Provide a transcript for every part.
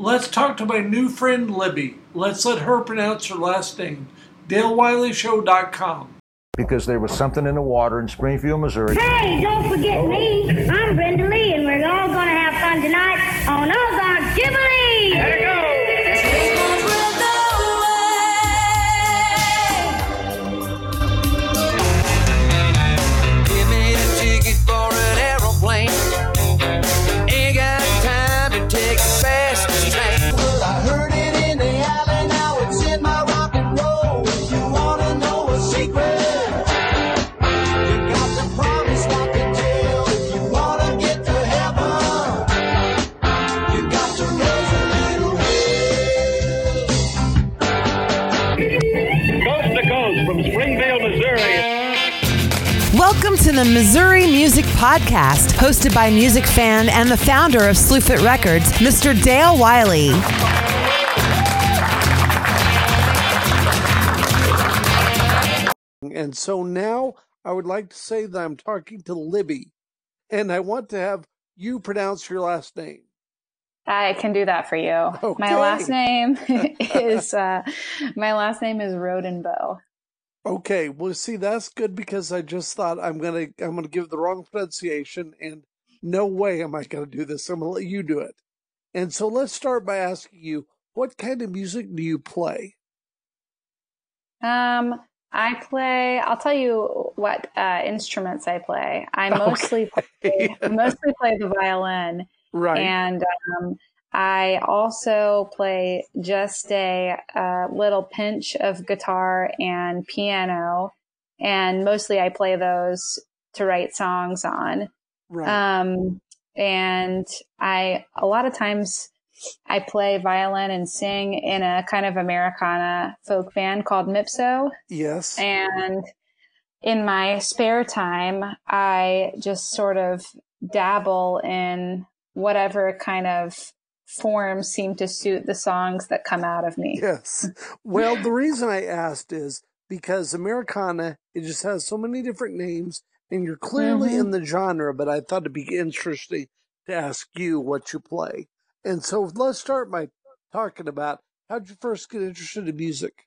Let's talk to my new friend Libby. Let's let her pronounce her last name. DaleWileyShow.com. Because there was something in the water in Springfield, Missouri. Hey, don't forget me. I'm Brenda Lee, and we're all gonna have fun tonight on oh Ozark Jubilee. To the Missouri Music Podcast, hosted by music fan and the founder of Slewfoot Records, Mr. Dale Wiley. And so now I would like to say that I'm talking to Libby, and I want to have you pronounce your last name. I can do that for you. My last name is uh, my last name is Rodenbough. Okay, well, see, that's good because I just thought I'm gonna I'm gonna give the wrong pronunciation, and no way am I gonna do this. I'm gonna let you do it. And so let's start by asking you, what kind of music do you play? Um, I play. I'll tell you what uh, instruments I play. I mostly play, mostly play the violin, Right. and um, I also play just a, uh little pinch of guitar and piano, and mostly I play those to write songs on. Right. Um, and I, a lot of times I play violin and sing in a kind of Americana folk band called Mipso. yes. And in my spare time, I just sort of dabble in whatever kind of forms seem to suit the songs that come out of me. Yes. Well, the reason I asked is because Americana, it just has so many different names and you're clearly Mhm. in the genre, but I thought it'd be interesting to ask you what you play. And so let's start by talking about how'd you first get interested in music?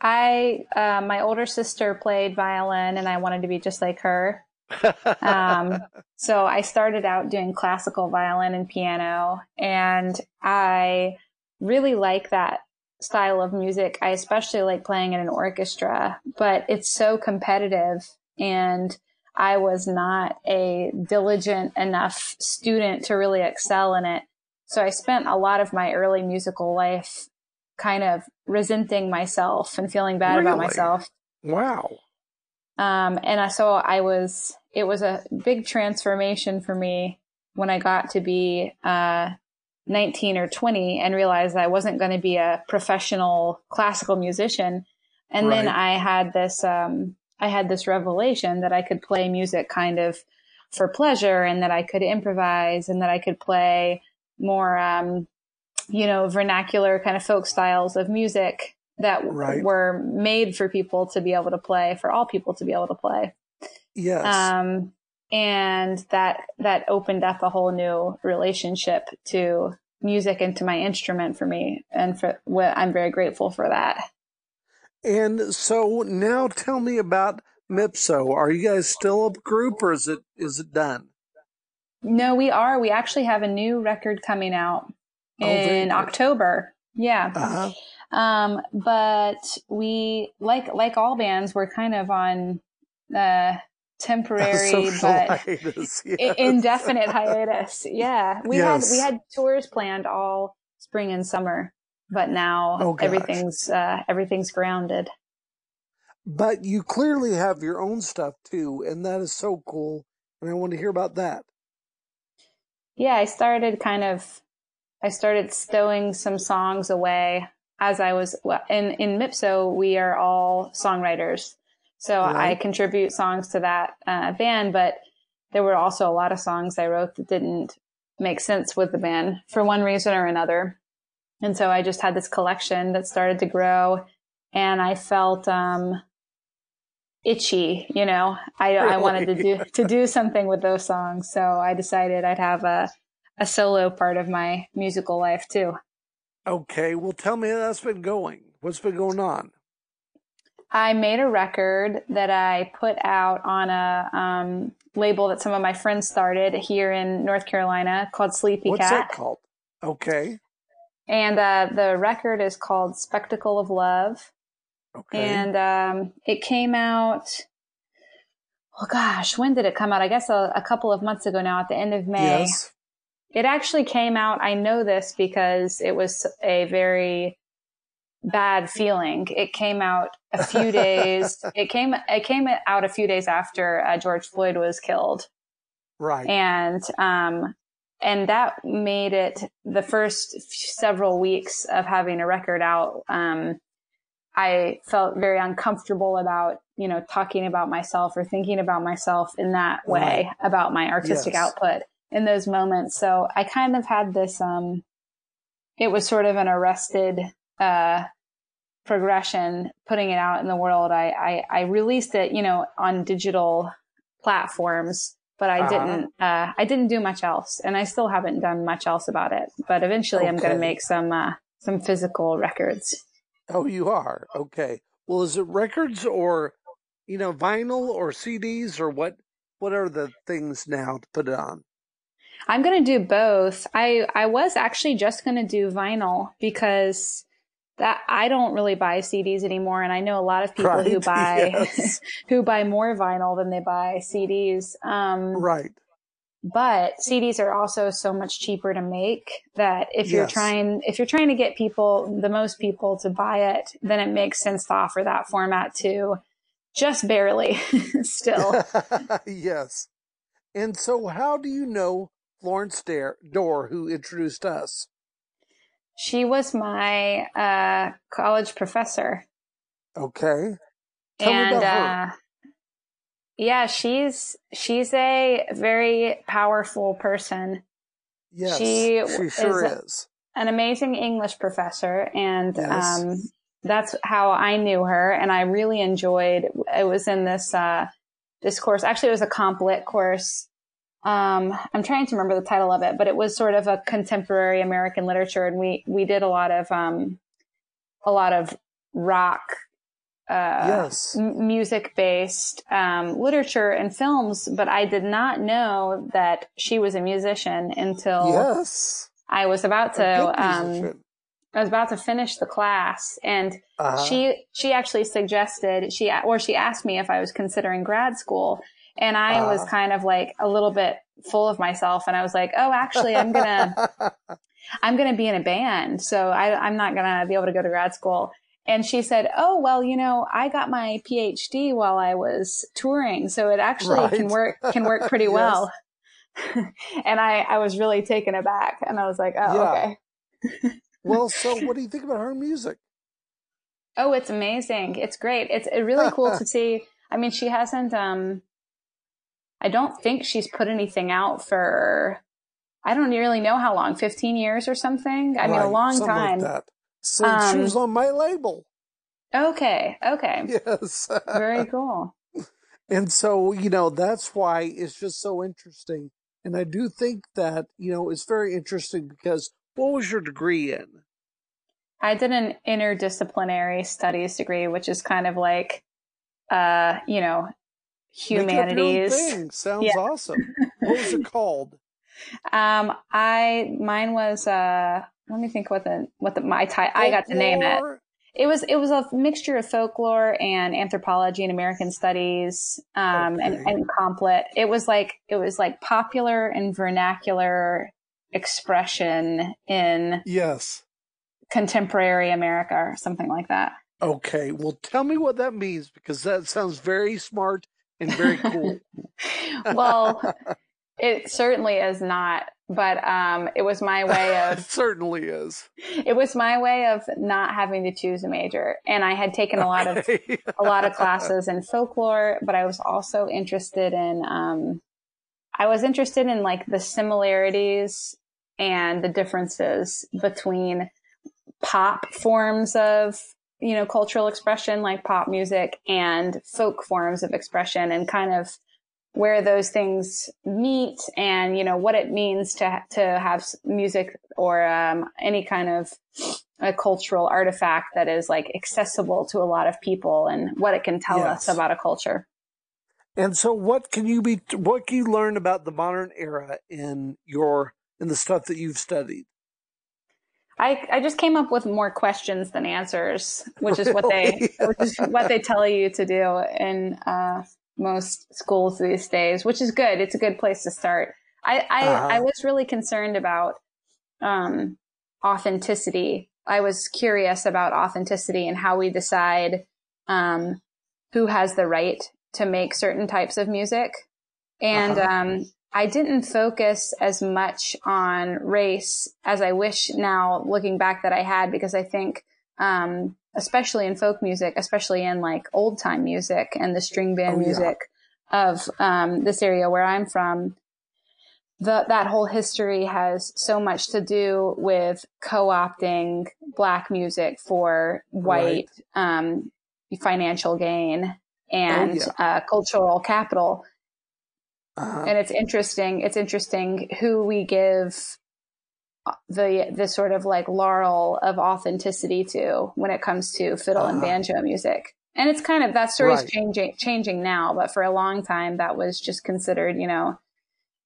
I, uh, my older sister played violin and I wanted to be just like her. Um, so I started out doing classical violin and piano, and I really like that style of music. I especially like playing in an orchestra, but it's so competitive, and I was not a diligent enough student to really excel in it. So I spent a lot of my early musical life kind of resenting myself and feeling bad about myself. wow. Um, and I, so I was, it was a big transformation for me when I got to be, uh, 19 or 20 and realized I wasn't going to be a professional classical musician. And then I had this, um, I had this revelation that I could play music kind of for pleasure and that I could improvise and that I could play more, um, you know, vernacular kind of folk styles of music that Right. were made for people to be able to play, for all people to be able to play. Yes. Um, and that, that opened up a whole new relationship to music and to my instrument for me. And for I'm very grateful for that. and so now tell me about Mipso. Are you guys still a group or is it is it done? No, we are. We actually have a new record coming out Oh, in. October. Yeah. Uh-huh. Um, but we like like all bands, we're kind of on uh temporary but hiatus, yes. indefinite hiatus. Yeah. We had we had tours planned all spring and summer, but now Oh, everything's uh everything's grounded. But you clearly have your own stuff too, and that is so cool. And I want to hear about that. Yeah, I started kind of I started stowing some songs away as I was well, in in Mipso. We are all songwriters, so I contribute songs to that uh, band. But there were also a lot of songs I wrote that didn't make sense with the band for one reason or another, and so I just had this collection that started to grow, and I felt um, itchy. You know, I I wanted to do to do something with those songs, so I decided I'd have a a solo part of my musical life too. Okay, well, tell me how that's been going. What's been going on? I made a record that I put out on a um, label that some of my friends started here in North Carolina called Sleepy What's Cat. What's that called? Okay, And uh, the record is called Spectacle of Love. okay. And um, it came out, oh gosh, when did it come out? I guess a, a couple of months ago now at the end of May. yes. It actually came out, I know this because it was a very bad feeling. It came out a few days, it came, it came out a few days after uh, George Floyd was killed. Right. and um and that made it the first several weeks of having a record out um i felt very uncomfortable about you know talking about myself or thinking about myself in that way Right. about my artistic Yes. output in those moments so i kind of had this um it was sort of an arrested uh progression putting it out in the world i i, I released it you know on digital platforms but I Uh-huh. didn't uh, I didn't do much else, and I still haven't done much else about it. But eventually, I'm going to make some uh, some physical records. Oh, you are okay. Well, is it records or you know vinyl or CDs or what? What are the things now to put it on? I'm going to do both. I I was actually just going to do vinyl because that I don't really buy CDs anymore, and I know a lot of people who buy yes. who buy more vinyl than they buy CDs. Um, Right. but CDs are also so much cheaper to make that if you're trying if you're trying to get people the most people to buy it, then it makes sense to offer that format too. Just barely still. yes. And so, how do you know Florence Dare, Dore, who introduced us? She was my uh, college professor. Okay. Tell and uh yeah, she's she's a very powerful person. Yes, she she sure is- is. an amazing English professor, and Yes. um, that's how I knew her. And I really enjoyed. It was in this uh, this course. Actually, it was a comp lit course. Um, I'm trying to remember the title of it, but it was sort of a contemporary American literature, and we we did a lot of um, a lot of rock. Uh, Yes. music based um, literature and films, but I did not know that she was a musician until Yes. I was about to um. I was about to finish the class and Uh-huh. she she actually suggested she or she asked me if I was considering grad school and I was Uh-huh. kind of like a little bit full of myself and I was like, "Oh, actually I'm going to I'm going to be in a band, so I I'm not going to be able to go to grad school." And she said, "Oh, well, you know, I got my PhD while I was touring, so it actually can work can work pretty Yes. well." and I I was really taken aback and I was like, "Oh, Yeah. okay." well, so what do you think about her music? Oh, it's amazing. It's great. It's uh, really cool to see. I mean, she hasn't, um, I don't think she's put anything out for, I don't really know how long, 15 years or something. I mean, a long like time. that. So she Um, was on my label. okay. Okay. Yes. Very cool. And so, you know, that's why it's just so interesting. And I do think that, you know, it's very interesting because what was your degree in? I did an interdisciplinary studies degree, which is kind of like, uh, you know, humanities. Sounds Yeah. awesome. What was it called? Um, I, mine was, uh, let me think what the, what the, my ti- I got to name it. It was it was a mixture of folklore and anthropology and American studies um, and, Okay. and comp lit. It was like it was like popular and vernacular expression in Yes. contemporary America or something like that. Okay. Well, tell me what that means because that sounds very smart and very cool. well, it certainly is not, but um, it was my way it of certainly is. it was my way of not having to choose a major, and I had taken a lot of a lot of classes in folklore, but I was also interested in, um, I was interested in like the similarities and the differences between pop forms of, you know, cultural expression like pop music and folk forms of expression and kind of where those things meet and you know what it means to to have music or um, any kind of a cultural artifact that is like accessible to a lot of people and what it can tell Yes. us about a culture. And so, what can you be? What can you learn about the modern era in your in the stuff that you've studied? I, I just came up with more questions than answers, which is what they which is what they tell you to do in uh, most schools these days, which is good. It's a good place to start. I I, Uh-huh. I was really concerned about um, authenticity. I was curious about authenticity and how we decide um, who has the right to make certain types of music, and Uh-huh. um, I didn't focus as much on race as I wish now looking back that I had because I think, um, especially in folk music, especially in like old time music and the string band Oh, yeah. music of, um, this area where I'm from, the, that whole history has so much to do with co-opting black music for white, um, financial gain and, Oh, yeah. uh, cultural capital Uh, and it's interesting it's interesting who we give the the sort of like laurel of authenticity to when it comes to fiddle and Uh-huh. banjo music and it's kind of that story's Right. changing changing now but for a long time that was just considered you know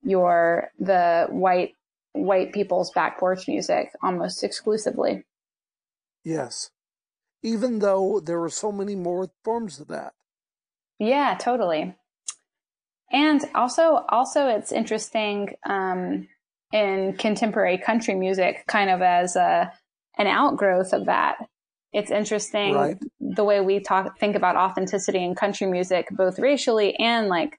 your the white white people's back porch music almost exclusively yes, even though there were so many more forms of that. Yeah, totally. And also, also it's interesting um, in contemporary country music, kind of as a an outgrowth of that. It's interesting Right. the way we talk, think about authenticity in country music, both racially and like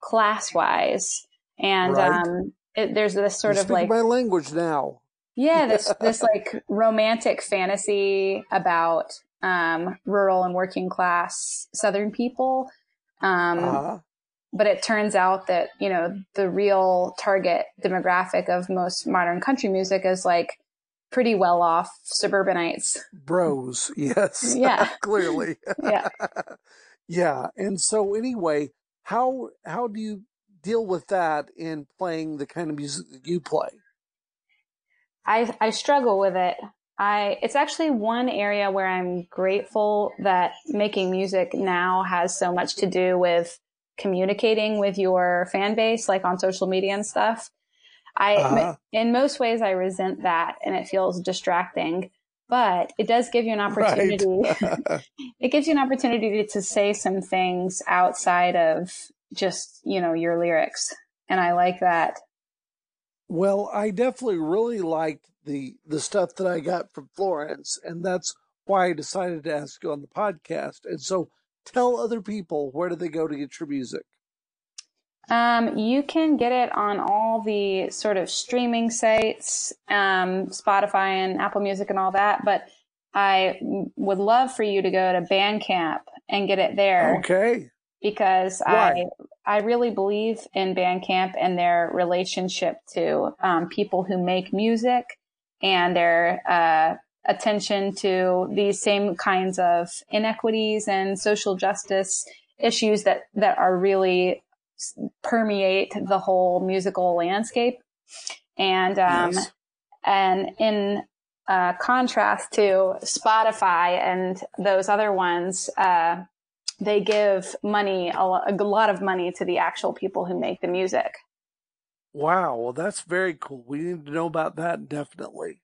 class wise. And Right. um, it, there's this sort You're of like my language now. yeah, this this like romantic fantasy about um, rural and working class Southern people. Um, Uh-huh. But it turns out that you know the real target demographic of most modern country music is like pretty well off suburbanites. Bros, yes, Yeah. clearly, Yeah. yeah. And so, anyway, how how do you deal with that in playing the kind of music that you play? I I struggle with it. I it's actually one area where I'm grateful that making music now has so much to do with communicating with your fan base like on social media and stuff. I Uh-huh. in most ways I resent that and it feels distracting, but it does give you an opportunity. it gives you an opportunity to, to say some things outside of just, you know, your lyrics. And I like that. Well, I definitely really liked the the stuff that I got from Florence, and that's why I decided to ask you on the podcast. And so, tell other people where do they go to get your music? Um, you can get it on all the sort of streaming sites, um, Spotify and Apple Music and all that. But I would love for you to go to Bandcamp and get it there Okay, because Why? I I really believe in Bandcamp and their relationship to um, people who make music and their uh, attention to these same kinds of inequities and social justice issues that that are really permeate the whole musical landscape. And um, and in uh, contrast to Spotify and those other ones, uh, they give money, a lot of money to the actual people who make the music. wow. Well, that's very cool. We need to know about that definitely.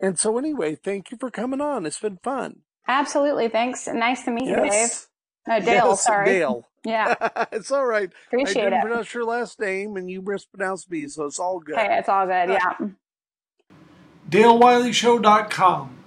And so, anyway, thank you for coming on. It's been fun. Absolutely. Thanks. Nice to meet you, Dave. No, Dale, yes, sorry. Dale. Yeah. it's all right. I Appreciate didn't it. pronounce your last name, and you mispronounced me, so it's all good. Hey, it's all good. Yeah. DaleWileyShow.com.